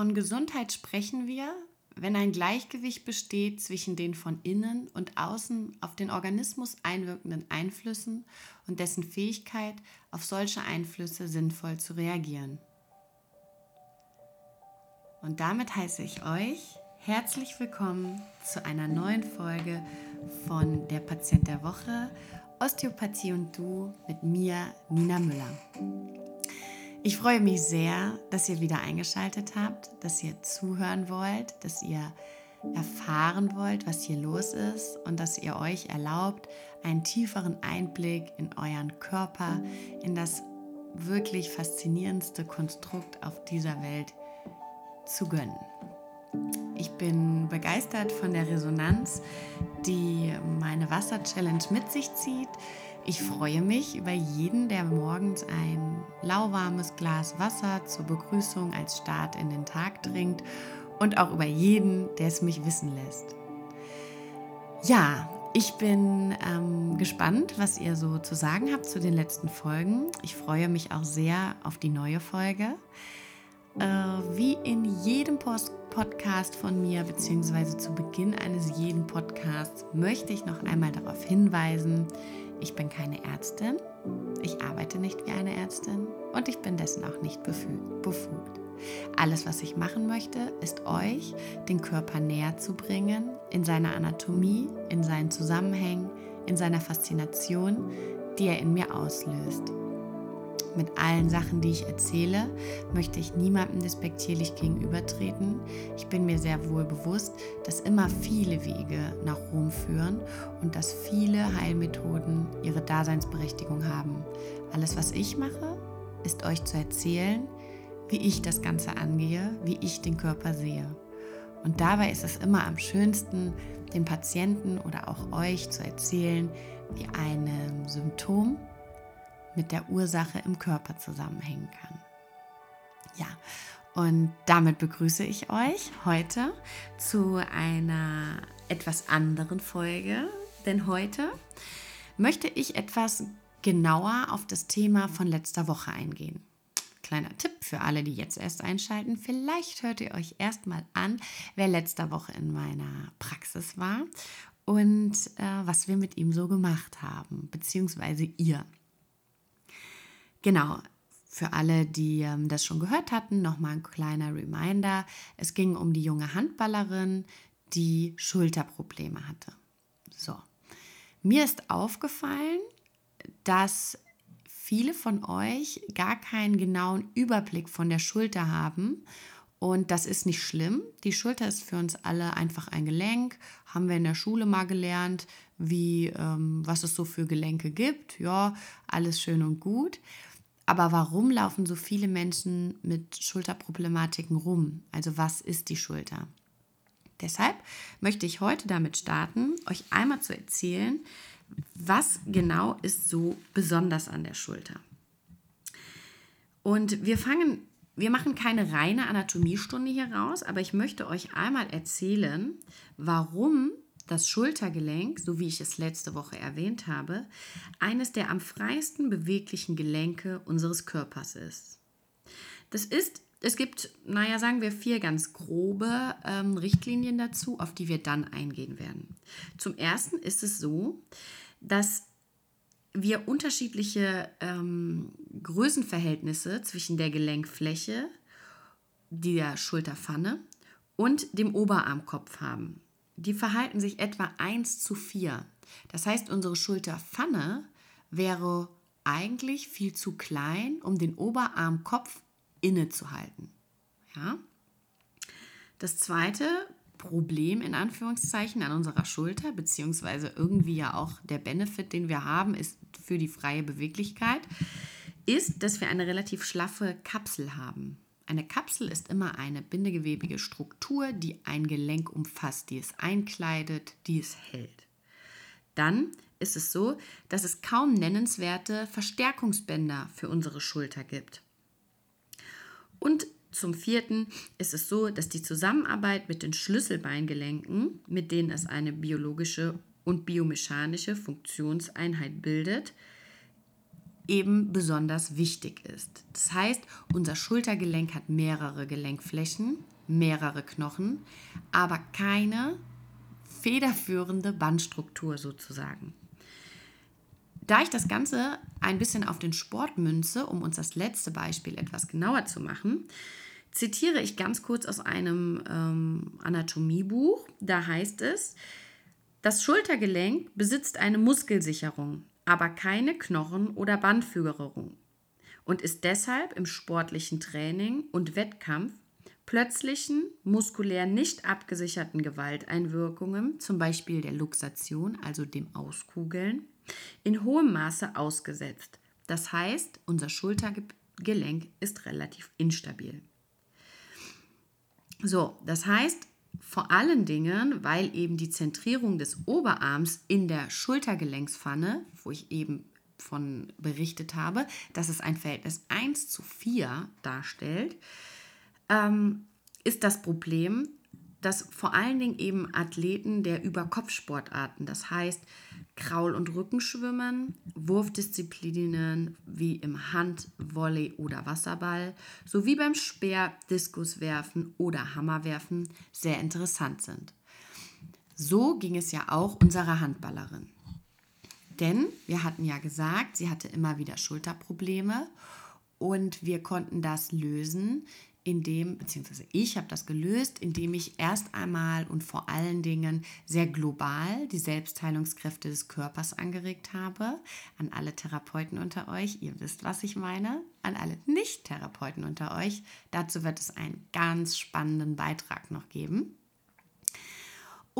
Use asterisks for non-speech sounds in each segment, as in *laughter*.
Von Gesundheit sprechen wir, wenn ein Gleichgewicht besteht zwischen den von innen und außen auf den Organismus einwirkenden Einflüssen und dessen Fähigkeit, auf solche Einflüsse sinnvoll zu reagieren. Und damit heiße ich euch herzlich willkommen zu einer neuen Folge von Der Patient der Woche, Osteopathie und Du mit mir, Nina Müller. Ich freue mich sehr, dass ihr wieder eingeschaltet habt, dass ihr zuhören wollt, dass ihr erfahren wollt, was hier los ist und dass ihr euch erlaubt, einen tieferen Einblick in euren Körper, in das wirklich faszinierendste Konstrukt auf dieser Welt zu gönnen. Ich bin begeistert von der Resonanz, die meine Wasser-Challenge mit sich zieht. Ich freue mich über jeden, der morgens ein lauwarmes Glas Wasser zur Begrüßung als Start in den Tag trinkt und auch über jeden, der es mich wissen lässt. Ja, ich bin ähm, gespannt, was ihr so zu sagen habt zu den letzten Folgen. Ich freue mich auch sehr auf die neue Folge. Äh, wie in jedem Post Podcast von mir, beziehungsweise zu Beginn eines jeden Podcasts, möchte ich noch einmal darauf hinweisen, ich bin keine Ärztin, ich arbeite nicht wie eine Ärztin und ich bin dessen auch nicht befugt. Alles, was ich machen möchte, ist euch den Körper näher zu bringen, in seiner Anatomie, in seinen Zusammenhängen, in seiner Faszination, die er in mir auslöst. Mit allen Sachen, die ich erzähle, möchte ich niemandem despektierlich gegenübertreten. Ich bin mir sehr wohl bewusst, dass immer viele Wege nach Rom führen und dass viele Heilmethoden ihre Daseinsberechtigung haben. Alles, was ich mache, ist euch zu erzählen, wie ich das Ganze angehe, wie ich den Körper sehe. Und dabei ist es immer am schönsten, den Patienten oder auch euch zu erzählen, wie ein Symptom mit der Ursache im Körper zusammenhängen kann. Ja, und damit begrüße ich euch heute zu einer etwas anderen Folge, denn heute möchte ich etwas genauer auf das Thema von letzter Woche eingehen. Kleiner Tipp für alle, die jetzt erst einschalten. Vielleicht hört ihr euch erstmal an, wer letzte Woche in meiner Praxis war und äh, was wir mit ihm so gemacht haben, beziehungsweise ihr. Genau, für alle, die ähm, das schon gehört hatten, nochmal ein kleiner Reminder. Es ging um die junge Handballerin, die Schulterprobleme hatte. So, mir ist aufgefallen, dass viele von euch gar keinen genauen Überblick von der Schulter haben. Und das ist nicht schlimm. Die Schulter ist für uns alle einfach ein Gelenk. Haben wir in der Schule mal gelernt, wie, ähm, was es so für Gelenke gibt. Ja, alles schön und gut. Aber warum laufen so viele Menschen mit Schulterproblematiken rum? Also was ist die Schulter? Deshalb möchte ich heute damit starten, euch einmal zu erzählen, was genau ist so besonders an der Schulter. Und wir fangen, wir machen keine reine Anatomiestunde hier raus, aber ich möchte euch einmal erzählen, warum das Schultergelenk, so wie ich es letzte Woche erwähnt habe, eines der am freisten beweglichen Gelenke unseres Körpers ist. Das ist, es gibt, naja, sagen wir vier ganz grobe ähm, Richtlinien dazu, auf die wir dann eingehen werden. Zum ersten ist es so, dass wir unterschiedliche ähm, Größenverhältnisse zwischen der Gelenkfläche, der Schulterpfanne und dem Oberarmkopf haben die verhalten sich etwa 1 zu 4. Das heißt, unsere Schulterpfanne wäre eigentlich viel zu klein, um den Oberarmkopf innezuhalten. Ja? Das zweite Problem in Anführungszeichen an unserer Schulter, beziehungsweise irgendwie ja auch der Benefit, den wir haben, ist für die freie Beweglichkeit, ist, dass wir eine relativ schlaffe Kapsel haben. Eine Kapsel ist immer eine bindegewebige Struktur, die ein Gelenk umfasst, die es einkleidet, die es hält. Dann ist es so, dass es kaum nennenswerte Verstärkungsbänder für unsere Schulter gibt. Und zum vierten ist es so, dass die Zusammenarbeit mit den Schlüsselbeingelenken, mit denen es eine biologische und biomechanische Funktionseinheit bildet, eben besonders wichtig ist. Das heißt, unser Schultergelenk hat mehrere Gelenkflächen, mehrere Knochen, aber keine federführende Bandstruktur sozusagen. Da ich das Ganze ein bisschen auf den Sport münze, um uns das letzte Beispiel etwas genauer zu machen, zitiere ich ganz kurz aus einem ähm, Anatomiebuch. Da heißt es, das Schultergelenk besitzt eine Muskelsicherung, aber keine Knochen- oder Bandfügerung und ist deshalb im sportlichen Training und Wettkampf plötzlichen, muskulär nicht abgesicherten Gewalteinwirkungen, zum Beispiel der Luxation, also dem Auskugeln, in hohem Maße ausgesetzt. Das heißt, unser Schultergelenk ist relativ instabil. So, das heißt, vor allen Dingen, weil eben die Zentrierung des Oberarms in der Schultergelenkspfanne, wo ich eben von berichtet habe, dass es ein Verhältnis 1 zu 4 darstellt, ähm, ist das Problem, dass vor allen Dingen eben Athleten der Überkopfsportarten, das heißt Kraul- und Rückenschwimmen, Wurfdisziplinen wie im Hand-, Volley- oder Wasserball sowie beim Speer-, Diskuswerfen oder Hammerwerfen sehr interessant sind. So ging es ja auch unserer Handballerin. Denn wir hatten ja gesagt, sie hatte immer wieder Schulterprobleme und wir konnten das lösen, indem, beziehungsweise ich habe das gelöst, indem ich erst einmal und vor allen Dingen sehr global die Selbstheilungskräfte des Körpers angeregt habe. An alle Therapeuten unter euch, ihr wisst, was ich meine. An alle Nicht-Therapeuten unter euch, dazu wird es einen ganz spannenden Beitrag noch geben.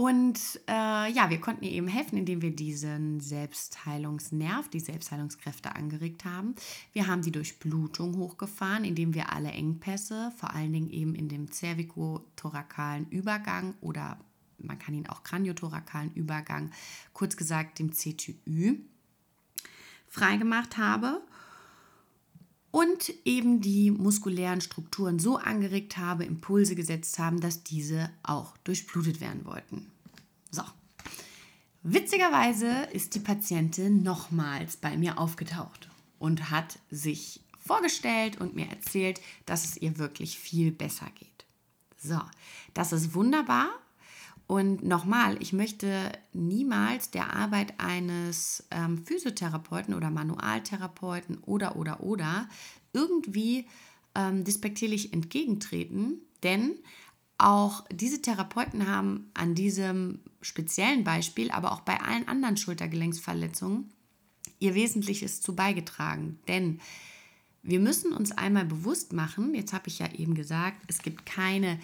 Und äh, ja, wir konnten ihr eben helfen, indem wir diesen Selbstheilungsnerv, die Selbstheilungskräfte angeregt haben. Wir haben die Durchblutung hochgefahren, indem wir alle Engpässe, vor allen Dingen eben in dem cervicothorakalen Übergang oder man kann ihn auch kraniothorakalen Übergang, kurz gesagt dem CTÜ, freigemacht habe und eben die muskulären Strukturen so angeregt habe, Impulse gesetzt haben, dass diese auch durchblutet werden wollten. So. Witzigerweise ist die Patientin nochmals bei mir aufgetaucht und hat sich vorgestellt und mir erzählt, dass es ihr wirklich viel besser geht. So, das ist wunderbar, und nochmal, ich möchte niemals der Arbeit eines ähm, Physiotherapeuten oder Manualtherapeuten oder oder oder irgendwie ähm, despektierlich entgegentreten, denn auch diese Therapeuten haben an diesem speziellen Beispiel, aber auch bei allen anderen Schultergelenksverletzungen ihr Wesentliches zu beigetragen. Denn wir müssen uns einmal bewusst machen, jetzt habe ich ja eben gesagt, es gibt keine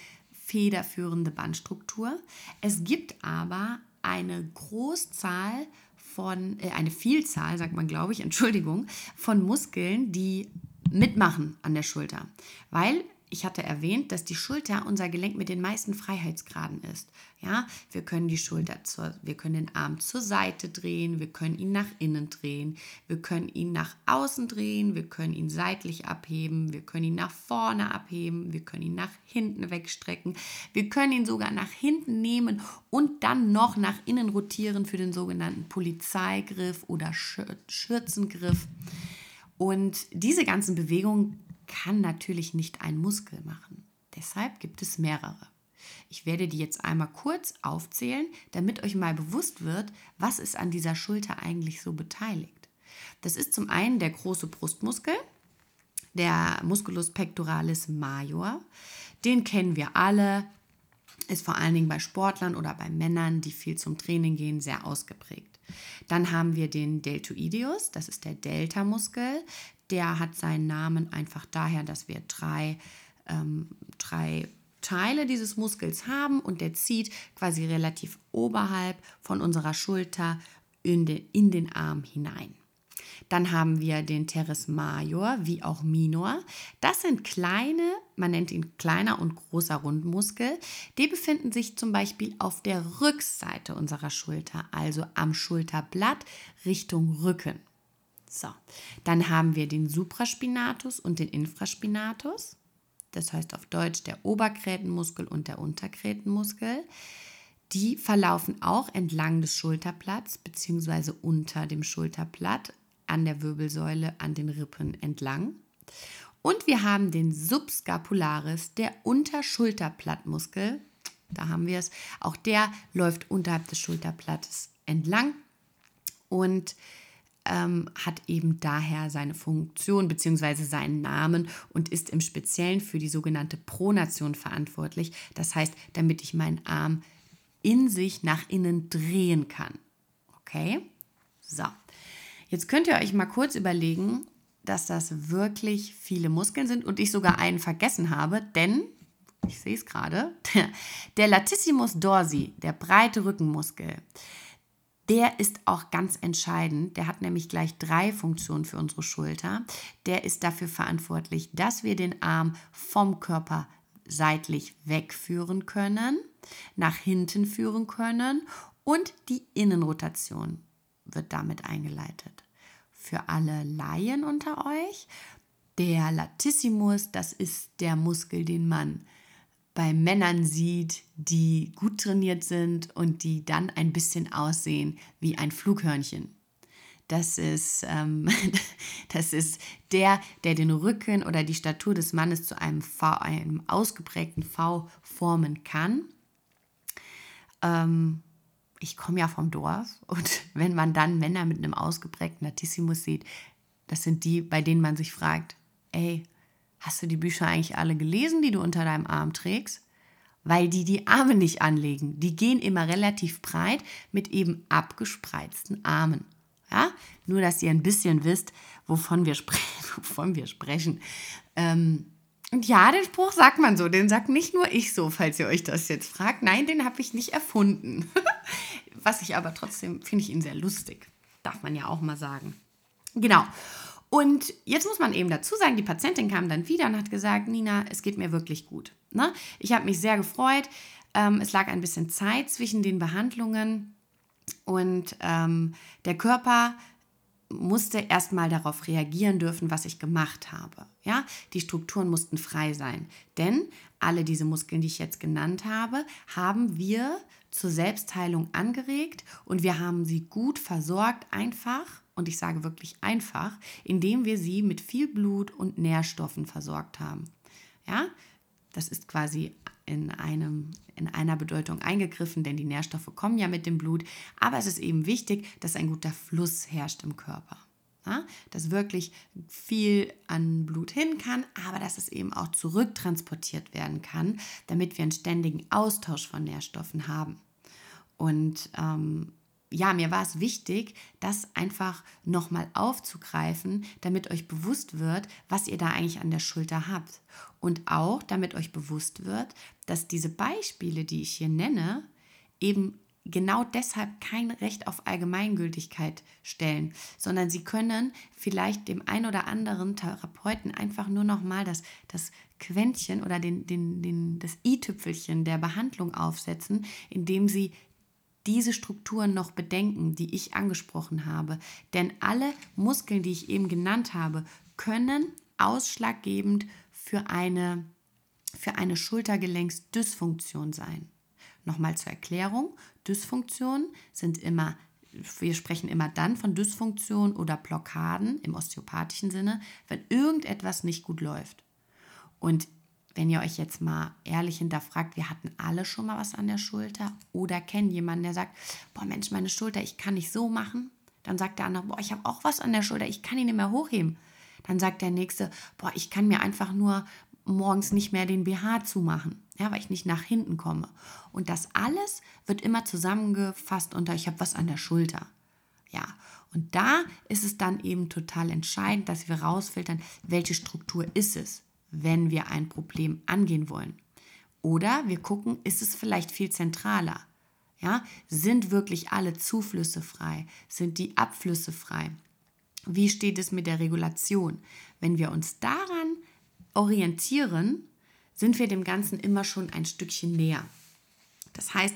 federführende Bandstruktur. Es gibt aber eine Großzahl von, äh, eine Vielzahl, sagt man, glaube ich, *laughs* Entschuldigung, von Muskeln, die mitmachen an der Schulter. Weil ich hatte erwähnt, dass die Schulter unser Gelenk mit den meisten Freiheitsgraden ist. Ja, wir können die Schulter zur, wir können den Arm zur Seite drehen, wir können ihn nach innen drehen, wir können ihn nach außen drehen, wir können ihn seitlich abheben, wir können ihn nach vorne abheben, wir können ihn nach hinten wegstrecken, wir können ihn sogar nach hinten nehmen und dann noch nach innen rotieren für den sogenannten Polizeigriff oder Schürzengriff. Und diese ganzen Bewegungen kann natürlich nicht ein Muskel machen. Deshalb gibt es mehrere. Ich werde die jetzt einmal kurz aufzählen, damit euch mal bewusst wird, was ist an dieser Schulter eigentlich so beteiligt. Das ist zum einen der große Brustmuskel, der Musculus pectoralis major. Den kennen wir alle, ist vor allen Dingen bei Sportlern oder bei Männern, die viel zum Training gehen, sehr ausgeprägt. Dann haben wir den Deltoideus, das ist der Delta-Muskel. Der hat seinen Namen einfach daher, dass wir drei, ähm, drei Teile dieses Muskels haben und der zieht quasi relativ oberhalb von unserer Schulter in den, in den Arm hinein. Dann haben wir den Teres major wie auch minor. Das sind kleine, man nennt ihn kleiner und großer Rundmuskel. Die befinden sich zum Beispiel auf der Rückseite unserer Schulter, also am Schulterblatt Richtung Rücken. So, dann haben wir den Supraspinatus und den Infraspinatus. Das heißt auf Deutsch der Oberkrätenmuskel und der Unterkrätenmuskel. Die verlaufen auch entlang des Schulterblatts bzw. unter dem Schulterblatt an der Wirbelsäule, an den Rippen entlang. Und wir haben den Subscapularis, der Unterschulterblattmuskel. Da haben wir es. Auch der läuft unterhalb des Schulterblattes entlang und ähm, hat eben daher seine Funktion bzw. seinen Namen und ist im Speziellen für die sogenannte Pronation verantwortlich. Das heißt, damit ich meinen Arm in sich nach innen drehen kann. Okay? So. Jetzt könnt ihr euch mal kurz überlegen, dass das wirklich viele Muskeln sind und ich sogar einen vergessen habe, denn ich sehe es gerade, der, *laughs* der Latissimus dorsi, der breite Rückenmuskel, der ist auch ganz entscheidend. Der hat nämlich gleich drei Funktionen für unsere Schulter. Der ist dafür verantwortlich, dass wir den Arm vom Körper seitlich wegführen können, nach hinten führen können und die Innenrotation wird damit eingeleitet. Für alle Laien unter euch, der Latissimus, das ist der Muskel, den man bei Männern sieht, die gut trainiert sind und die dann ein bisschen aussehen wie ein Flughörnchen. Das ist, ähm, *laughs* das ist der, der den Rücken oder die Statur des Mannes zu einem, v, einem ausgeprägten V formen kann. Ähm, ich komme ja vom Dorf *laughs* und wenn man dann Männer mit einem ausgeprägten Latissimus sieht, das sind die, bei denen man sich fragt, ey, Hast du die Bücher eigentlich alle gelesen, die du unter deinem Arm trägst? Weil die die Arme nicht anlegen. Die gehen immer relativ breit mit eben abgespreizten Armen. Ja? Nur, dass ihr ein bisschen wisst, wovon wir, spre *laughs* wovon wir sprechen. Ähm, und ja, den Spruch sagt man so. Den sagt nicht nur ich so, falls ihr euch das jetzt fragt. Nein, den habe ich nicht erfunden. *laughs* Was ich aber trotzdem, finde ich ihn sehr lustig. Darf man ja auch mal sagen. Genau. Und jetzt muss man eben dazu sagen, die Patientin kam dann wieder und hat gesagt, Nina, es geht mir wirklich gut. Ne? Ich habe mich sehr gefreut. Ähm, es lag ein bisschen Zeit zwischen den Behandlungen und ähm, der Körper musste erstmal darauf reagieren dürfen, was ich gemacht habe. Ja, die Strukturen mussten frei sein, denn alle diese Muskeln, die ich jetzt genannt habe, haben wir zur Selbstheilung angeregt und wir haben sie gut versorgt, einfach und ich sage wirklich einfach, indem wir sie mit viel Blut und Nährstoffen versorgt haben. Ja, das ist quasi in, einem, in einer Bedeutung eingegriffen, denn die Nährstoffe kommen ja mit dem Blut. Aber es ist eben wichtig, dass ein guter Fluss herrscht im Körper. Ja, dass wirklich viel an Blut hin kann, aber dass es eben auch zurücktransportiert werden kann, damit wir einen ständigen Austausch von Nährstoffen haben. Und ähm, ja, mir war es wichtig, das einfach nochmal aufzugreifen, damit euch bewusst wird, was ihr da eigentlich an der Schulter habt. Und auch damit euch bewusst wird, dass diese Beispiele, die ich hier nenne, eben genau deshalb kein Recht auf Allgemeingültigkeit stellen, sondern sie können vielleicht dem ein oder anderen Therapeuten einfach nur nochmal das, das Quäntchen oder den, den, den, das i-Tüpfelchen der Behandlung aufsetzen, indem sie diese Strukturen noch bedenken, die ich angesprochen habe. Denn alle Muskeln, die ich eben genannt habe, können ausschlaggebend für eine, für eine Schultergelenksdysfunktion sein. Nochmal zur Erklärung, Dysfunktionen sind immer, wir sprechen immer dann von Dysfunktion oder Blockaden im osteopathischen Sinne, wenn irgendetwas nicht gut läuft. Und wenn ihr euch jetzt mal ehrlich hinterfragt, wir hatten alle schon mal was an der Schulter oder kennen jemanden, der sagt, boah Mensch, meine Schulter, ich kann nicht so machen. Dann sagt der andere, boah, ich habe auch was an der Schulter, ich kann ihn nicht mehr hochheben. Dann sagt der nächste, boah, ich kann mir einfach nur morgens nicht mehr den BH zumachen, ja, weil ich nicht nach hinten komme. Und das alles wird immer zusammengefasst unter, ich habe was an der Schulter. Ja, und da ist es dann eben total entscheidend, dass wir rausfiltern, welche Struktur ist es wenn wir ein Problem angehen wollen. Oder wir gucken, ist es vielleicht viel zentraler? Ja, sind wirklich alle Zuflüsse frei? Sind die Abflüsse frei? Wie steht es mit der Regulation? Wenn wir uns daran orientieren, sind wir dem Ganzen immer schon ein Stückchen näher. Das heißt,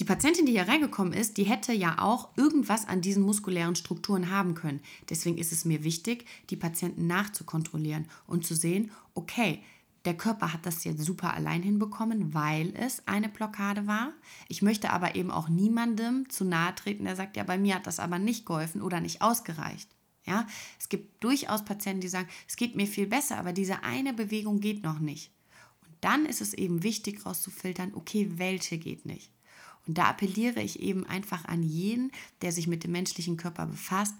die Patientin, die hier reingekommen ist, die hätte ja auch irgendwas an diesen muskulären Strukturen haben können. Deswegen ist es mir wichtig, die Patienten nachzukontrollieren und zu sehen, okay, der Körper hat das jetzt super allein hinbekommen, weil es eine Blockade war. Ich möchte aber eben auch niemandem zu nahe treten, der sagt, ja, bei mir hat das aber nicht geholfen oder nicht ausgereicht. Ja, es gibt durchaus Patienten, die sagen, es geht mir viel besser, aber diese eine Bewegung geht noch nicht. Und dann ist es eben wichtig, rauszufiltern, okay, welche geht nicht. Und da appelliere ich eben einfach an jeden, der sich mit dem menschlichen Körper befasst,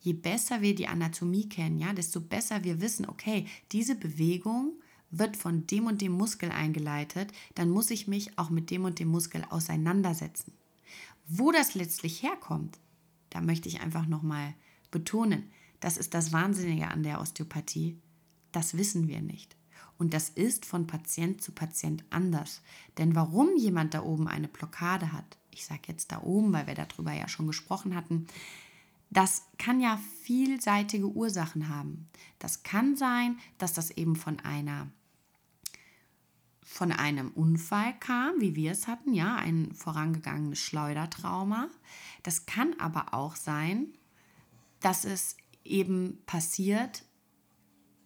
je besser wir die Anatomie kennen, ja, desto besser wir wissen, okay, diese Bewegung wird von dem und dem Muskel eingeleitet, dann muss ich mich auch mit dem und dem Muskel auseinandersetzen. Wo das letztlich herkommt, da möchte ich einfach nochmal betonen, das ist das Wahnsinnige an der Osteopathie, das wissen wir nicht. Und das ist von Patient zu Patient anders. Denn warum jemand da oben eine Blockade hat, ich sage jetzt da oben, weil wir darüber ja schon gesprochen hatten, das kann ja vielseitige Ursachen haben. Das kann sein, dass das eben von einer von einem Unfall kam, wie wir es hatten, ja, ein vorangegangenes Schleudertrauma. Das kann aber auch sein, dass es eben passiert,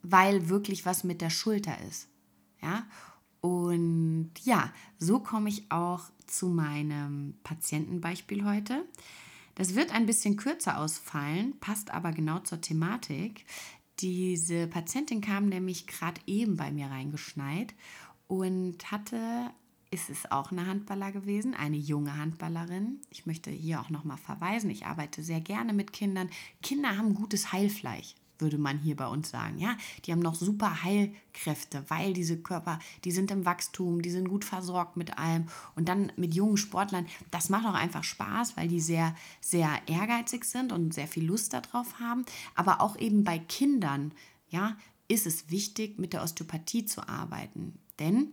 weil wirklich was mit der Schulter ist. Ja? Und ja, so komme ich auch zu meinem Patientenbeispiel heute. Das wird ein bisschen kürzer ausfallen, passt aber genau zur Thematik. Diese Patientin kam nämlich gerade eben bei mir reingeschneit und hatte, ist es auch eine Handballer gewesen, eine junge Handballerin. Ich möchte hier auch nochmal verweisen, ich arbeite sehr gerne mit Kindern. Kinder haben gutes Heilfleisch würde man hier bei uns sagen. Ja, die haben noch super Heilkräfte, weil diese Körper, die sind im Wachstum, die sind gut versorgt mit allem. Und dann mit jungen Sportlern, das macht auch einfach Spaß, weil die sehr, sehr ehrgeizig sind und sehr viel Lust darauf haben. Aber auch eben bei Kindern, ja, ist es wichtig, mit der Osteopathie zu arbeiten. Denn,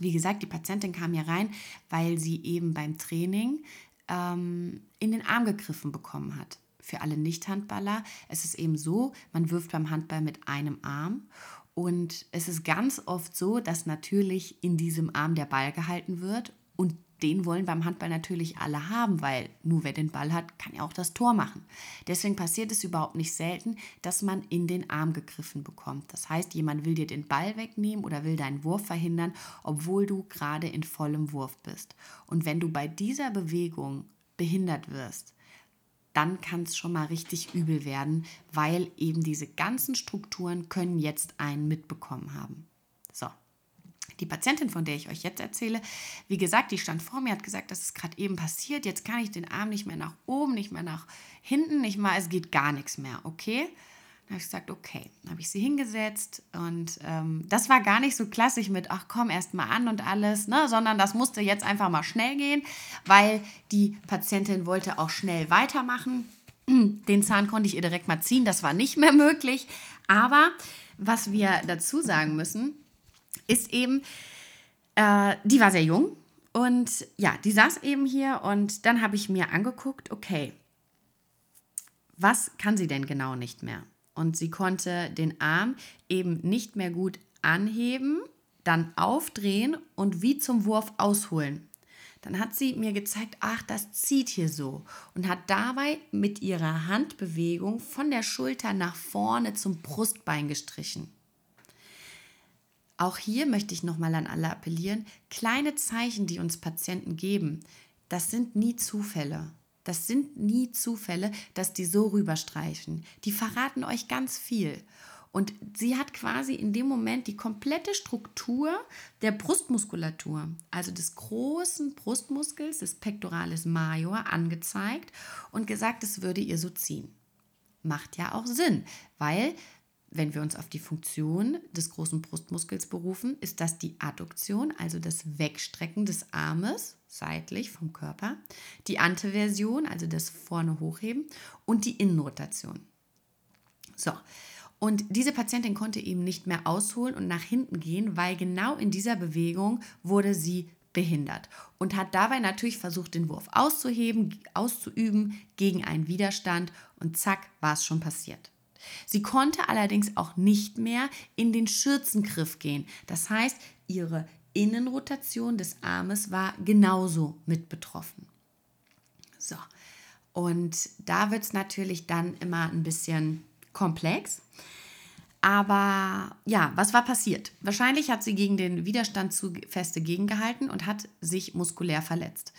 wie gesagt, die Patientin kam hier rein, weil sie eben beim Training ähm, in den Arm gegriffen bekommen hat für alle Nicht-Handballer. Es ist eben so, man wirft beim Handball mit einem Arm und es ist ganz oft so, dass natürlich in diesem Arm der Ball gehalten wird und den wollen beim Handball natürlich alle haben, weil nur wer den Ball hat, kann ja auch das Tor machen. Deswegen passiert es überhaupt nicht selten, dass man in den Arm gegriffen bekommt. Das heißt, jemand will dir den Ball wegnehmen oder will deinen Wurf verhindern, obwohl du gerade in vollem Wurf bist. Und wenn du bei dieser Bewegung behindert wirst, dann kann es schon mal richtig übel werden, weil eben diese ganzen Strukturen können jetzt einen mitbekommen haben. So. Die Patientin, von der ich euch jetzt erzähle, wie gesagt, die stand vor mir, hat gesagt, das ist gerade eben passiert. Jetzt kann ich den Arm nicht mehr nach oben, nicht mehr nach hinten, nicht mal, es geht gar nichts mehr. Okay, habe ich gesagt, okay. Habe ich sie hingesetzt und ähm, das war gar nicht so klassisch mit, ach komm, erst mal an und alles, ne? sondern das musste jetzt einfach mal schnell gehen, weil die Patientin wollte auch schnell weitermachen. *clears throat* Den Zahn konnte ich ihr direkt mal ziehen, das war nicht mehr *laughs* möglich. Aber was wir dazu sagen müssen, ist eben, äh, die war sehr jung und ja, die saß eben hier und dann habe ich mir angeguckt, okay, was kann sie denn genau nicht mehr? Und sie konnte den Arm eben nicht mehr gut anheben, dann aufdrehen und wie zum Wurf ausholen. Dann hat sie mir gezeigt, ach, das zieht hier so und hat dabei mit ihrer Handbewegung von der Schulter nach vorne zum Brustbein gestrichen. Auch hier möchte ich nochmal an alle appellieren, kleine Zeichen, die uns Patienten geben, das sind nie Zufälle. Das sind nie Zufälle, dass die so rüberstreichen. Die verraten euch ganz viel. Und sie hat quasi in dem Moment die komplette Struktur der Brustmuskulatur, also des großen Brustmuskels, des Pectoralis major, angezeigt und gesagt, es würde ihr so ziehen. Macht ja auch Sinn, weil wenn wir uns auf die Funktion des großen Brustmuskels berufen, ist das die Adduktion, also das Wegstrecken des Armes seitlich vom Körper, die Anteversion, also das vorne hochheben und die Innenrotation. So, und diese Patientin konnte eben nicht mehr ausholen und nach hinten gehen, weil genau in dieser Bewegung wurde sie behindert und hat dabei natürlich versucht, den Wurf auszuheben, auszuüben gegen einen Widerstand und zack, war es schon passiert. Sie konnte allerdings auch nicht mehr in den Schürzengriff gehen. Das heißt, ihre Innenrotation des Armes war genauso mit betroffen. So, und da wird es natürlich dann immer ein bisschen komplex. Aber ja, was war passiert? Wahrscheinlich hat sie gegen den Widerstand zu feste gegengehalten und hat sich muskulär verletzt.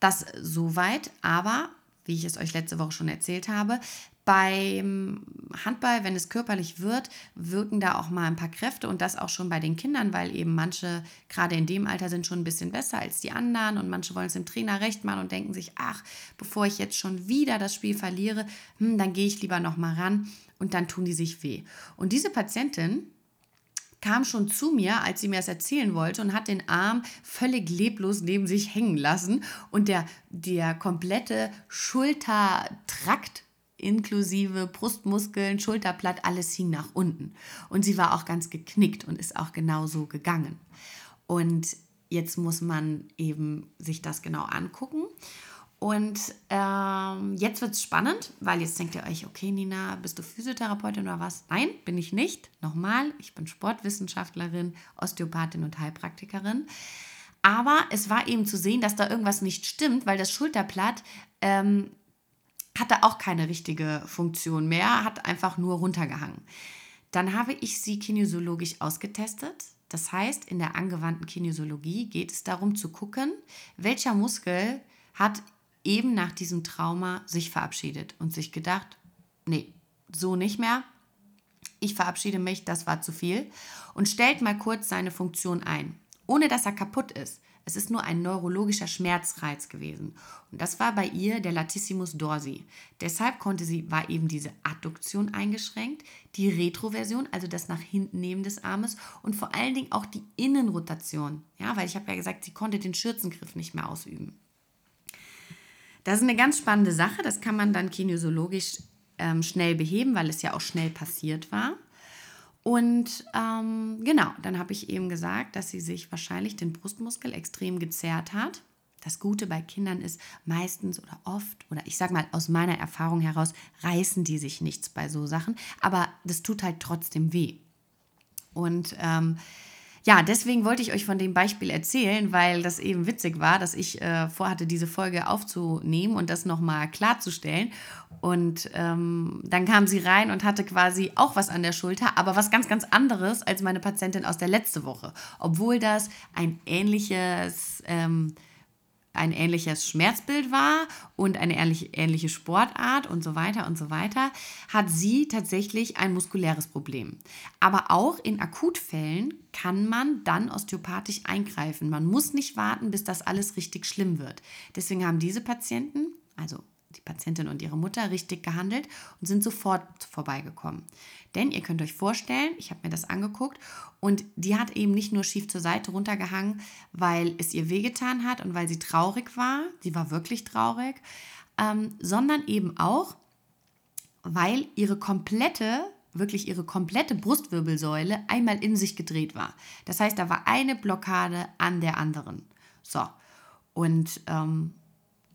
Das soweit, aber wie ich es euch letzte Woche schon erzählt habe, Beim Handball, wenn es körperlich wird, wirken da auch mal ein paar Kräfte und das auch schon bei den Kindern, weil eben manche gerade in dem Alter sind schon ein bisschen besser als die anderen und manche wollen es dem Trainer recht machen und denken sich, ach, bevor ich jetzt schon wieder das Spiel verliere, hm, dann gehe ich lieber noch mal ran und dann tun die sich weh. Und diese Patientin kam schon zu mir, als sie mir das erzählen wollte und hat den Arm völlig leblos neben sich hängen lassen und der, der komplette Schultertrakt inklusive Brustmuskeln, Schulterblatt, alles hing nach unten. Und sie war auch ganz geknickt und ist auch genau so gegangen. Und jetzt muss man eben sich das genau angucken. Und ähm, jetzt wird es spannend, weil jetzt denkt ihr euch, okay, Nina, bist du Physiotherapeutin oder was? Nein, bin ich nicht. Nochmal, ich bin Sportwissenschaftlerin, Osteopathin und Heilpraktikerin. Aber es war eben zu sehen, dass da irgendwas nicht stimmt, weil das Schulterblatt ähm, hatte auch keine richtige Funktion mehr, hat einfach nur runtergehangen. Dann habe ich sie kinesiologisch ausgetestet. Das heißt, in der angewandten Kinesiologie geht es darum zu gucken, welcher Muskel hat eben nach diesem Trauma sich verabschiedet und sich gedacht, nee, so nicht mehr. Ich verabschiede mich, das war zu viel. Und stellt mal kurz seine Funktion ein, ohne dass er kaputt ist. Es ist nur ein neurologischer Schmerzreiz gewesen. Und das war bei ihr der Latissimus dorsi. Deshalb konnte sie, war eben diese Adduktion eingeschränkt, die Retroversion, also das nach hinten nehmen des Armes und vor allen Dingen auch die Innenrotation. Ja, weil ich habe ja gesagt, sie konnte den Schürzengriff nicht mehr ausüben. Das ist eine ganz spannende Sache. Das kann man dann kinesiologisch ähm, schnell beheben, weil es ja auch schnell passiert war. Und ähm, genau, dann habe ich eben gesagt, dass sie sich wahrscheinlich den Brustmuskel extrem gezerrt hat. Das Gute bei Kindern ist meistens oder oft, oder ich sage mal aus meiner Erfahrung heraus, reißen die sich nichts bei so Sachen, aber das tut halt trotzdem weh. Und ähm, ja, deswegen wollte ich euch von dem Beispiel erzählen, weil das eben witzig war, dass ich äh, vorhatte, diese Folge aufzunehmen und das nochmal klarzustellen. Und ähm, dann kam sie rein und hatte quasi auch was an der Schulter, aber was ganz, ganz anderes als meine Patientin aus der letzten Woche. Obwohl das ein ähnliches ähm, ein ähnliches Schmerzbild war und eine ähnliche, Sportart und so weiter und so weiter, hat sie tatsächlich ein muskuläres Problem. Aber auch in Akutfällen kann man dann osteopathisch eingreifen. Man muss nicht warten, bis das alles richtig schlimm wird. Deswegen haben diese Patienten, also die Patientin und ihre Mutter richtig gehandelt und sind sofort vorbeigekommen. Denn ihr könnt euch vorstellen, ich habe mir das angeguckt und die hat eben nicht nur schief zur Seite runtergehangen, weil es ihr wehgetan hat und weil sie traurig war, sie war wirklich traurig, ähm, sondern eben auch, weil ihre komplette wirklich ihre komplette Brustwirbelsäule einmal in sich gedreht war. Das heißt, da war eine Blockade an der anderen. So, und ähm,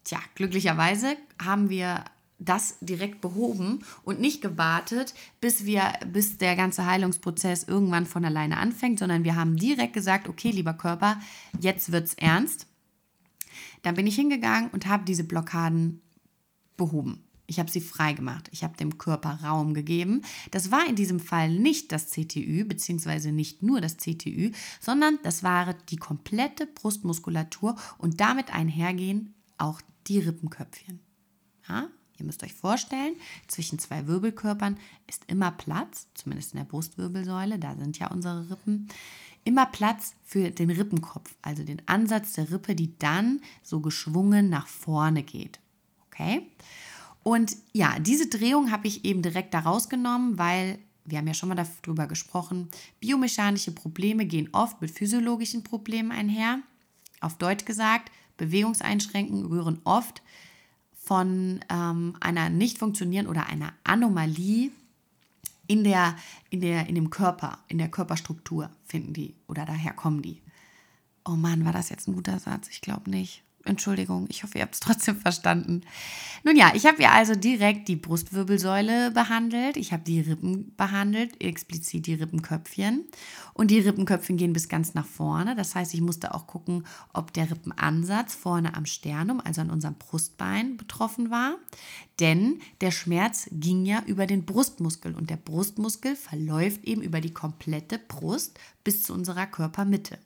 Tja, glücklicherweise haben wir das direkt behoben und nicht gewartet, bis wir, bis der ganze Heilungsprozess irgendwann von alleine anfängt, sondern wir haben direkt gesagt, okay, lieber Körper, jetzt wird's ernst. Dann bin ich hingegangen und habe diese Blockaden behoben. Ich habe sie frei gemacht. Ich habe dem Körper Raum gegeben. Das war in diesem Fall nicht das CTÜ, beziehungsweise nicht nur das CTÜ, sondern das war die komplette Brustmuskulatur und damit einhergehen auch die Rippenköpfchen. Ihr müsst euch vorstellen, zwischen zwei Wirbelkörpern ist immer Platz, zumindest in der Brustwirbelsäule, da sind ja unsere Rippen, immer Platz für den Rippenkopf, also den Ansatz der Rippe, die dann so geschwungen nach vorne geht. Okay? Und ja, diese Drehung habe ich eben direkt da rausgenommen, weil wir haben ja schon mal darüber gesprochen, biomechanische Probleme gehen oft mit physiologischen Problemen einher. Auf Deutsch gesagt, Bewegungseinschränkungen rühren oft von ähm, einer nicht funktionierenden oder einer Anomalie in, der, in, der, in dem Körper, in der Körperstruktur finden die oder daher kommen die. Oh Mann, war das jetzt ein guter Satz? Ich glaube nicht. Entschuldigung, ich hoffe, ihr habt es *laughs* trotzdem verstanden. Nun ja, ich habe ja also direkt die Brustwirbelsäule behandelt. Ich habe die Rippen behandelt, explizit die Rippenköpfchen. Und die Rippenköpfchen gehen bis ganz nach vorne. Das heißt, ich musste auch gucken, ob der Rippenansatz vorne am Sternum, also an unserem Brustbein, betroffen war. Denn der Schmerz ging ja über den Brustmuskel und der Brustmuskel verläuft eben über die komplette Brust bis zu unserer Körpermitte.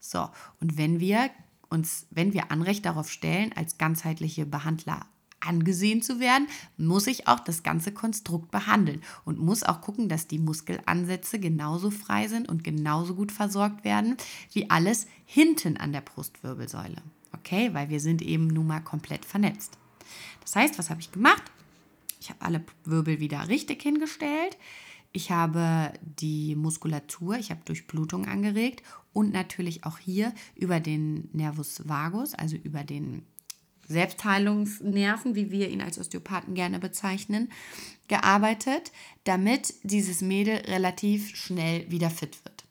So, und wenn wir uns, wenn wir Anrecht darauf stellen, als ganzheitliche Behandler angesehen zu werden, muss ich auch das ganze Konstrukt behandeln und muss auch gucken, dass die Muskelansätze genauso frei sind und genauso gut versorgt werden wie alles hinten an der Brustwirbelsäule. Okay, weil wir sind eben nun mal komplett vernetzt. Das heißt, was habe ich gemacht? Ich habe alle Wirbel wieder richtig hingestellt. Ich habe die Muskulatur, ich habe Durchblutung angeregt und natürlich auch hier über den Nervus vagus, also über den Selbstheilungsnerven, wie wir ihn als Osteopathen gerne bezeichnen, gearbeitet, damit dieses Mädel relativ schnell wieder fit wird.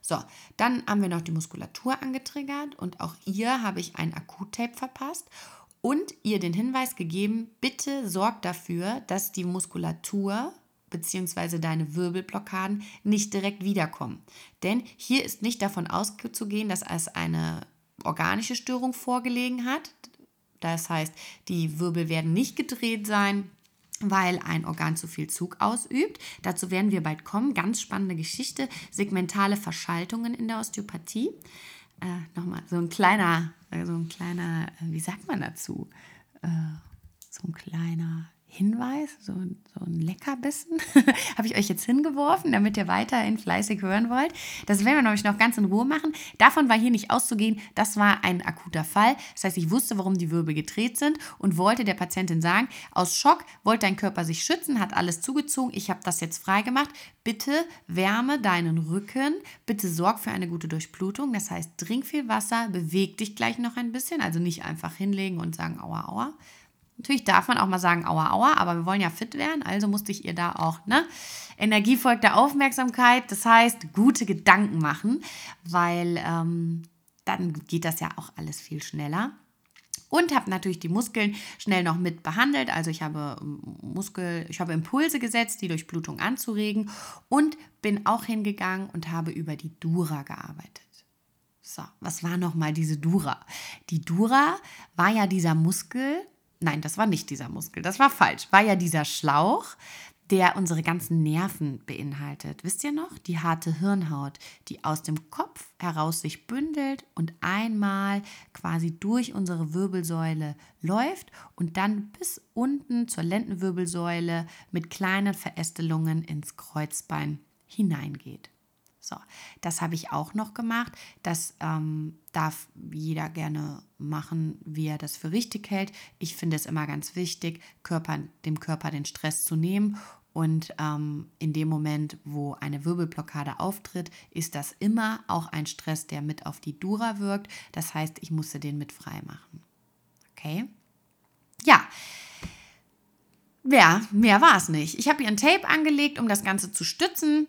So, dann haben wir noch die Muskulatur angetriggert und auch ihr habe ich ein Akuttape verpasst und ihr den Hinweis gegeben, bitte sorgt dafür, dass die Muskulatur bzw. deine Wirbelblockaden nicht direkt wiederkommen. Denn hier ist nicht davon auszugehen, dass es eine organische Störung vorgelegen hat. Das heißt, die Wirbel werden nicht gedreht sein, weil ein Organ zu viel Zug ausübt. Dazu werden wir bald kommen. Ganz spannende Geschichte. Segmentale Verschaltungen in der Osteopathie. Äh, Nochmal so ein kleiner, äh, so ein kleiner, äh, wie sagt man dazu? Äh, so ein kleiner Hinweis, so, so ein Leckerbissen, *laughs* habe ich euch jetzt hingeworfen, damit ihr weiterhin fleißig hören wollt. Das werden wir nämlich noch ganz in Ruhe machen. Davon war hier nicht auszugehen. Das war ein akuter Fall. Das heißt, ich wusste, warum die Wirbel gedreht sind und wollte der Patientin sagen, aus Schock wollte dein Körper sich schützen, hat alles zugezogen. Ich habe das jetzt freigemacht. Bitte wärme deinen Rücken. Bitte sorg für eine gute Durchblutung. Das heißt, trink viel Wasser, beweg dich gleich noch ein bisschen. Also nicht einfach hinlegen und sagen, aua, aua Natürlich darf man auch mal sagen, aua, aua, aber wir wollen ja fit werden, also musste ich ihr da auch, ne? Energie folgt der Aufmerksamkeit, das heißt, gute Gedanken machen, weil ähm, dann geht das ja auch alles viel schneller. Und habe natürlich die Muskeln schnell noch mit behandelt. Also ich habe ähm, Muskel, ich habe Impulse gesetzt, die Durchblutung anzuregen und bin auch hingegangen und habe über die Dura gearbeitet. So, was war nochmal diese Dura? Die Dura war ja dieser Muskel, Nein, das war nicht dieser Muskel, das war falsch. War ja dieser Schlauch, der unsere ganzen Nerven beinhaltet. Wisst ihr noch? Die harte Hirnhaut, die aus dem Kopf heraus sich bündelt und einmal quasi durch unsere Wirbelsäule läuft und dann bis unten zur Lendenwirbelsäule mit kleinen Verästelungen ins Kreuzbein hineingeht. So, das habe ich auch noch gemacht. Das ähm, darf jeder gerne machen, wie er das für richtig hält. Ich finde es immer ganz wichtig, Körper, dem Körper den Stress zu nehmen. Und ähm, in dem Moment, wo eine Wirbelblockade auftritt, ist das immer auch ein Stress, der mit auf die Dura wirkt. Das heißt, ich musste den mit frei machen. Okay? Ja. Ja, mehr war es nicht. Ich habe hier ein Tape angelegt, um das Ganze zu stützen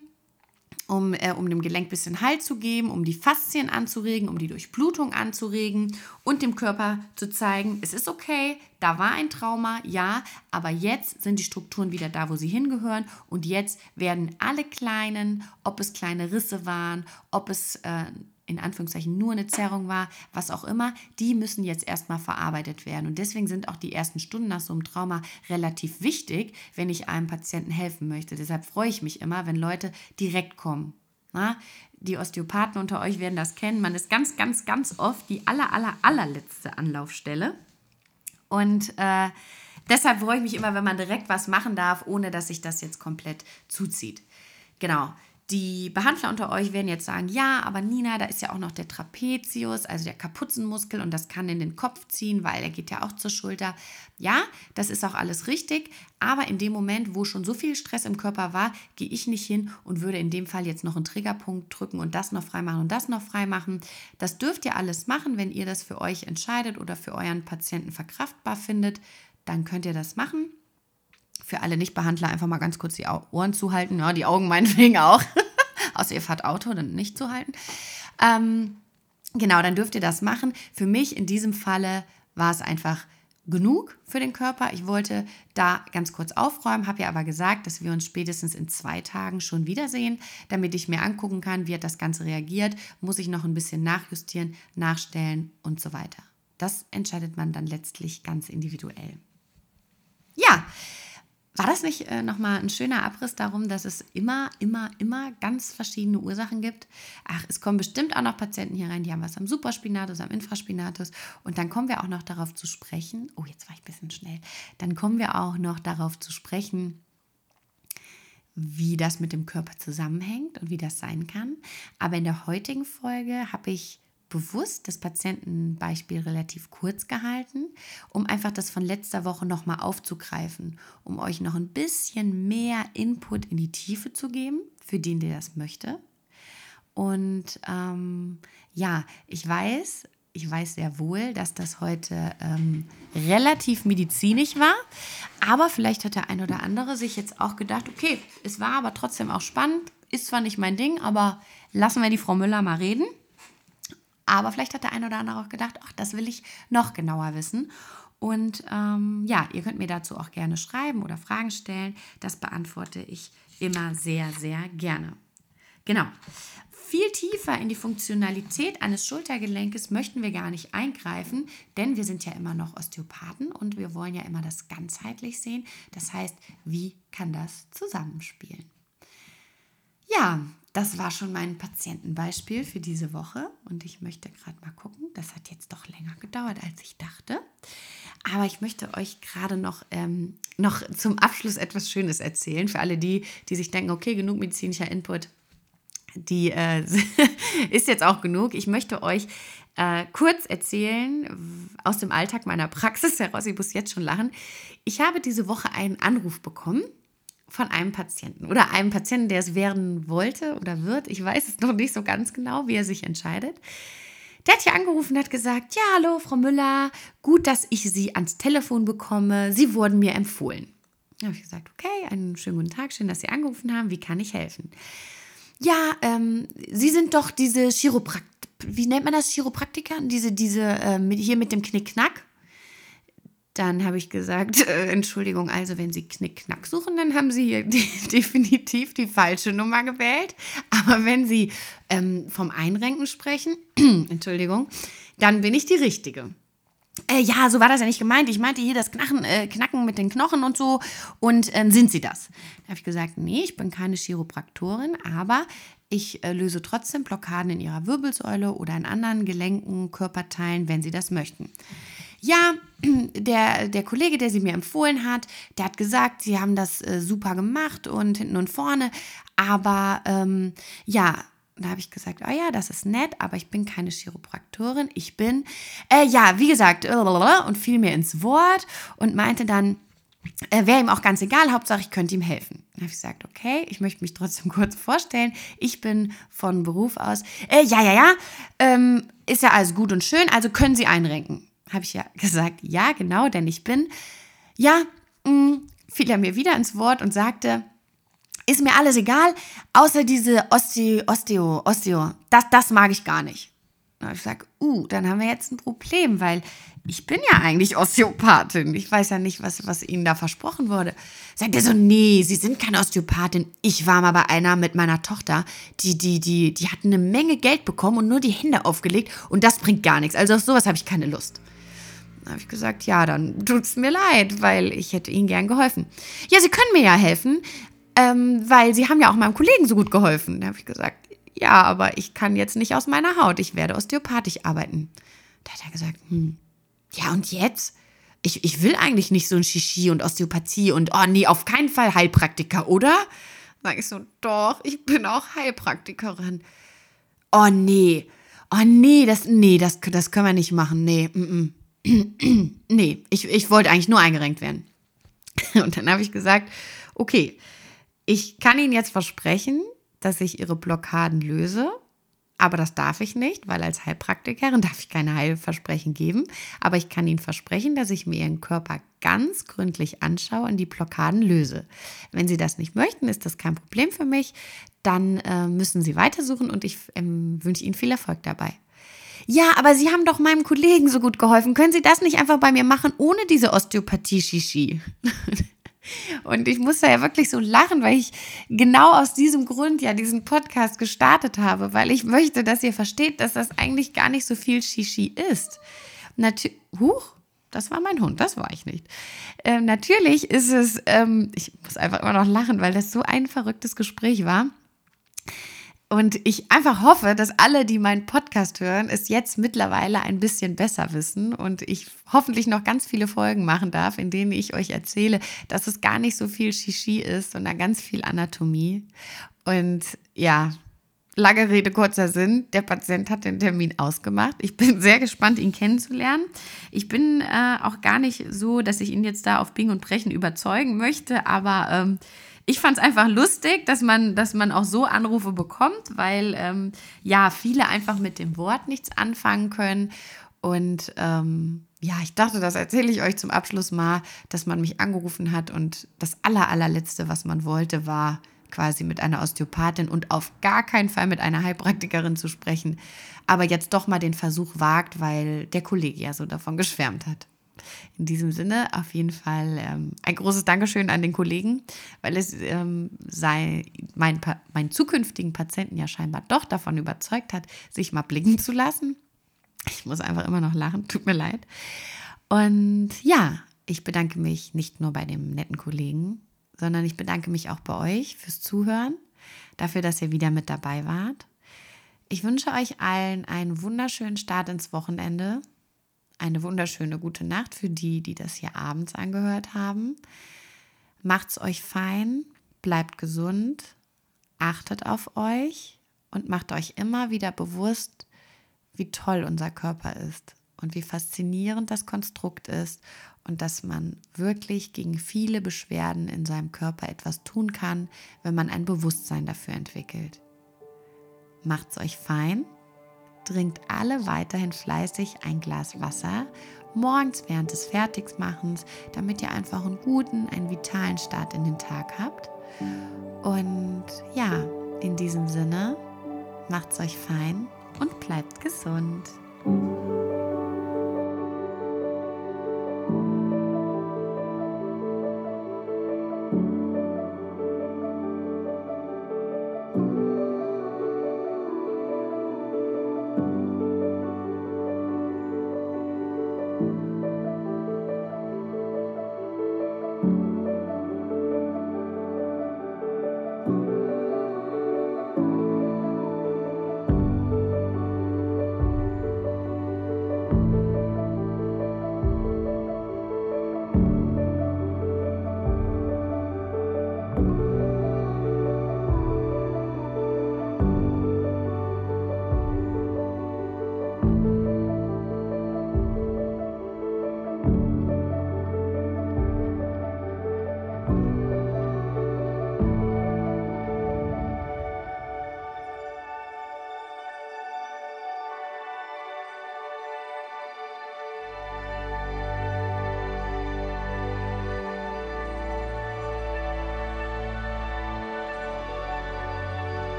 um, äh, um dem Gelenk ein bisschen Halt zu geben, um die Faszien anzuregen, um die Durchblutung anzuregen und dem Körper zu zeigen, es ist okay, da war ein Trauma, ja, aber jetzt sind die Strukturen wieder da, wo sie hingehören und jetzt werden alle kleinen, ob es kleine Risse waren, ob es äh, in Anführungszeichen nur eine Zerrung war, was auch immer, die müssen jetzt erstmal verarbeitet werden. Und deswegen sind auch die ersten Stunden nach so einem Trauma relativ wichtig, wenn ich einem Patienten helfen möchte. Deshalb freue ich mich immer, wenn Leute direkt kommen. Na, die Osteopathen unter euch werden das kennen. Man ist ganz, ganz, ganz oft die aller, aller, allerletzte Anlaufstelle. Und äh, deshalb freue ich mich immer, wenn man direkt was machen darf, ohne dass sich das jetzt komplett zuzieht. Genau. Die Behandler unter euch werden jetzt sagen, ja, aber Nina, da ist ja auch noch der Trapezius, also der Kapuzenmuskel und das kann in den Kopf ziehen, weil er geht ja auch zur Schulter. Ja, das ist auch alles richtig, aber in dem Moment, wo schon so viel Stress im Körper war, gehe ich nicht hin und würde in dem Fall jetzt noch einen Triggerpunkt drücken und das noch freimachen und das noch freimachen. Das dürft ihr alles machen, wenn ihr das für euch entscheidet oder für euren Patienten verkraftbar findet, dann könnt ihr das machen für alle Nichtbehandler einfach mal ganz kurz die Ohren zuhalten, ja, die Augen meinetwegen auch, *laughs* außer ihr fahrt Auto, dann nicht zuhalten. Ähm, genau, dann dürft ihr das machen. Für mich in diesem Falle war es einfach genug für den Körper. Ich wollte da ganz kurz aufräumen, habe ja aber gesagt, dass wir uns spätestens in zwei Tagen schon wiedersehen, damit ich mir angucken kann, wie hat das Ganze reagiert, muss ich noch ein bisschen nachjustieren, nachstellen und so weiter. Das entscheidet man dann letztlich ganz individuell. Ja, war das nicht äh, nochmal ein schöner Abriss darum, dass es immer, immer, immer ganz verschiedene Ursachen gibt? Ach, es kommen bestimmt auch noch Patienten hier rein, die haben was am Supraspinatus, am Infraspinatus. Und dann kommen wir auch noch darauf zu sprechen. Oh, jetzt war ich ein bisschen schnell. Dann kommen wir auch noch darauf zu sprechen, wie das mit dem Körper zusammenhängt und wie das sein kann. Aber in der heutigen Folge habe ich bewusst das Patientenbeispiel relativ kurz gehalten, um einfach das von letzter Woche nochmal aufzugreifen, um euch noch ein bisschen mehr Input in die Tiefe zu geben, für den, der das möchte. Und ähm, ja, ich weiß, ich weiß sehr wohl, dass das heute ähm, relativ medizinisch war, aber vielleicht hat der ein oder andere sich jetzt auch gedacht, okay, es war aber trotzdem auch spannend, ist zwar nicht mein Ding, aber lassen wir die Frau Müller mal reden. Aber vielleicht hat der eine oder andere auch gedacht, ach, das will ich noch genauer wissen. Und ähm, ja, ihr könnt mir dazu auch gerne schreiben oder Fragen stellen. Das beantworte ich immer sehr, sehr gerne. Genau. Viel tiefer in die Funktionalität eines Schultergelenkes möchten wir gar nicht eingreifen, denn wir sind ja immer noch Osteopathen und wir wollen ja immer das ganzheitlich sehen. Das heißt, wie kann das zusammenspielen? Ja, das war schon mein Patientenbeispiel für diese Woche und ich möchte gerade mal gucken. Das hat jetzt doch länger gedauert, als ich dachte. Aber ich möchte euch gerade noch, ähm, noch zum Abschluss etwas Schönes erzählen. Für alle die, die sich denken, okay, genug medizinischer Input, die äh, *laughs* ist jetzt auch genug. Ich möchte euch äh, kurz erzählen aus dem Alltag meiner Praxis heraus. Ich muss jetzt schon lachen. Ich habe diese Woche einen Anruf bekommen von einem Patienten oder einem Patienten, der es werden wollte oder wird. Ich weiß es noch nicht so ganz genau, wie er sich entscheidet. Der hat hier angerufen und hat gesagt, ja, hallo, Frau Müller, gut, dass ich Sie ans Telefon bekomme. Sie wurden mir empfohlen. Da habe ich gesagt, okay, einen schönen guten Tag, schön, dass Sie angerufen haben. Wie kann ich helfen? Ja, ähm, Sie sind doch diese Chiroprakt, wie nennt man das, Chiropraktiker? Diese, diese, ähm, hier mit dem Knickknack. Dann habe ich gesagt, äh, Entschuldigung, also wenn Sie Knickknack suchen, dann haben Sie hier *laughs* die, definitiv die falsche Nummer gewählt. Aber wenn Sie ähm, vom Einrenken sprechen, *clears throat* Entschuldigung, dann bin ich die Richtige. Äh, ja, so war das ja nicht gemeint. Ich meinte hier das Knacken, äh, Knacken mit den Knochen und so. Und ähm, sind Sie das? Da habe ich gesagt, nee, ich bin keine Chiropraktorin, aber ich äh, löse trotzdem Blockaden in Ihrer Wirbelsäule oder in anderen Gelenken, Körperteilen, wenn Sie das möchten ja, *clears throat* der, der Kollege, der sie mir empfohlen hat, der hat gesagt, sie haben das äh, super gemacht und hinten und vorne. Aber ähm, ja, da habe ich gesagt, oh ja, das ist nett, aber ich bin keine Chiropraktorin. Ich bin, äh, ja, wie gesagt, *laughs* und fiel mir ins Wort und meinte dann, äh, wäre ihm auch ganz egal, Hauptsache ich könnte ihm helfen. Dann habe ich gesagt, okay, ich möchte mich trotzdem *laughs* kurz vorstellen. Ich bin von Beruf aus, äh, ja, ja, ja, ähm, ist ja alles gut und schön, also können Sie einrenken habe ich ja *laughs* gesagt, ja, genau, denn ich bin. Ja, mh, mm, fiel er mir wieder ins Wort und sagte, ist mir alles egal, außer diese Osteo, Osteo, Osteo, das, das mag ich gar nicht. Habe ich gesagt, uh, dann haben wir jetzt ein Problem, weil ich bin ja eigentlich Osteopathin. Ich weiß ja nicht, was, was Ihnen da versprochen wurde. Sagt er so, nee, Sie sind keine Osteopathin. Ich war mal bei einer mit meiner Tochter, die, die, die, die hat eine Menge Geld bekommen und nur die Hände aufgelegt und das bringt gar nichts. Also auf sowas habe ich keine Lust. Habe ich gesagt, ja, dann tut es mir leid, weil ich hätte Ihnen gern geholfen. Ja, Sie können mir ja helfen, ähm, weil Sie haben ja auch meinem Kollegen so gut geholfen. Da habe ich gesagt, ja, aber ich kann jetzt nicht aus meiner Haut, ich werde osteopathisch arbeiten. Da hat er gesagt, hm, ja und jetzt? Ich, ich will eigentlich nicht so ein Shishi und Osteopathie und, oh nee, auf keinen Fall Heilpraktiker, oder? Sag ich so, doch, ich bin auch Heilpraktikerin. Oh nee, oh nee, das, nee, das, das können wir nicht machen, nee, mm, mm. *clears throat* nee, ich, ich wollte eigentlich nur eingerenkt werden. *laughs* Und dann habe ich gesagt, okay, ich kann Ihnen jetzt versprechen, dass ich Ihre Blockaden löse, aber das darf ich nicht, weil als Heilpraktikerin *laughs* darf ich keine Heilversprechen geben. Aber ich kann Ihnen versprechen, dass ich mir Ihren Körper ganz gründlich anschaue und die Blockaden löse. Wenn Sie das nicht möchten, ist das kein Problem für mich. Dann äh, müssen Sie weitersuchen und ich ähm, wünsche Ihnen viel Erfolg dabei. Ja, aber Sie haben doch meinem Kollegen so gut geholfen. Können Sie das nicht einfach bei mir machen, ohne diese Osteopathie-Shishi? *laughs* Und ich musste ja wirklich so lachen, weil ich genau aus diesem Grund ja diesen Podcast gestartet habe, weil ich möchte, dass ihr versteht, dass das eigentlich gar nicht so viel Shishi ist. Natürlich, huch, das war mein Hund, das war ich nicht. Ähm, natürlich ist es, ähm, ich muss einfach immer noch lachen, weil das so ein verrücktes Gespräch war. Und ich einfach hoffe, dass alle, die meinen Podcast hören, es jetzt mittlerweile ein bisschen besser wissen und ich hoffentlich noch ganz viele Folgen machen darf, in denen ich euch erzähle, dass es gar nicht so viel Shishi ist, sondern ganz viel Anatomie. Und ja, lange Rede, kurzer Sinn, der Patient hat den Termin ausgemacht. Ich bin sehr gespannt, ihn kennenzulernen. Ich bin äh, auch gar nicht so, dass ich ihn jetzt da auf Bing und Brechen überzeugen möchte, aber ähm, ich fand es einfach lustig, dass man, dass man auch so Anrufe bekommt, weil ähm, ja, viele einfach mit dem Wort nichts anfangen können. Und ähm, ja, ich dachte, das erzähle ich euch zum Abschluss mal, dass man mich angerufen hat und das aller, allerletzte, was man wollte, war quasi mit einer Osteopathin und auf gar keinen Fall mit einer Heilpraktikerin zu sprechen, aber jetzt doch mal den Versuch wagt, weil der Kollege ja so davon geschwärmt hat. In diesem Sinne auf jeden Fall ähm, ein großes Dankeschön an den Kollegen, weil es ähm, sei, mein, meinen zukünftigen Patienten ja scheinbar doch davon überzeugt hat, sich mal blicken zu lassen. Ich muss einfach immer noch lachen, tut mir leid. Und ja, ich bedanke mich nicht nur bei dem netten Kollegen, sondern ich bedanke mich auch bei euch fürs Zuhören, dafür, dass ihr wieder mit dabei wart. Ich wünsche euch allen einen wunderschönen Start ins Wochenende eine wunderschöne gute Nacht für die, die das hier abends angehört haben. Macht's euch fein, bleibt gesund, achtet auf euch und macht euch immer wieder bewusst, wie toll unser Körper ist und wie faszinierend das Konstrukt ist und dass man wirklich gegen viele Beschwerden in seinem Körper etwas tun kann, wenn man ein Bewusstsein dafür entwickelt. Macht's euch fein trinkt alle weiterhin fleißig ein Glas Wasser, morgens während des Fertigmachens, damit ihr einfach einen guten, einen vitalen Start in den Tag habt. Und ja, in diesem Sinne, macht's euch fein und bleibt gesund.